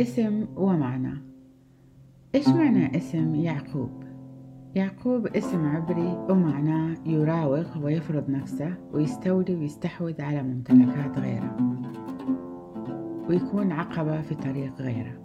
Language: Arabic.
اسم ومعنى إيش معنى اسم يعقوب؟ يعقوب اسم عبري ومعناه يراوغ ويفرض نفسه ويستولي ويستحوذ على ممتلكات غيره ويكون عقبة في طريق غيره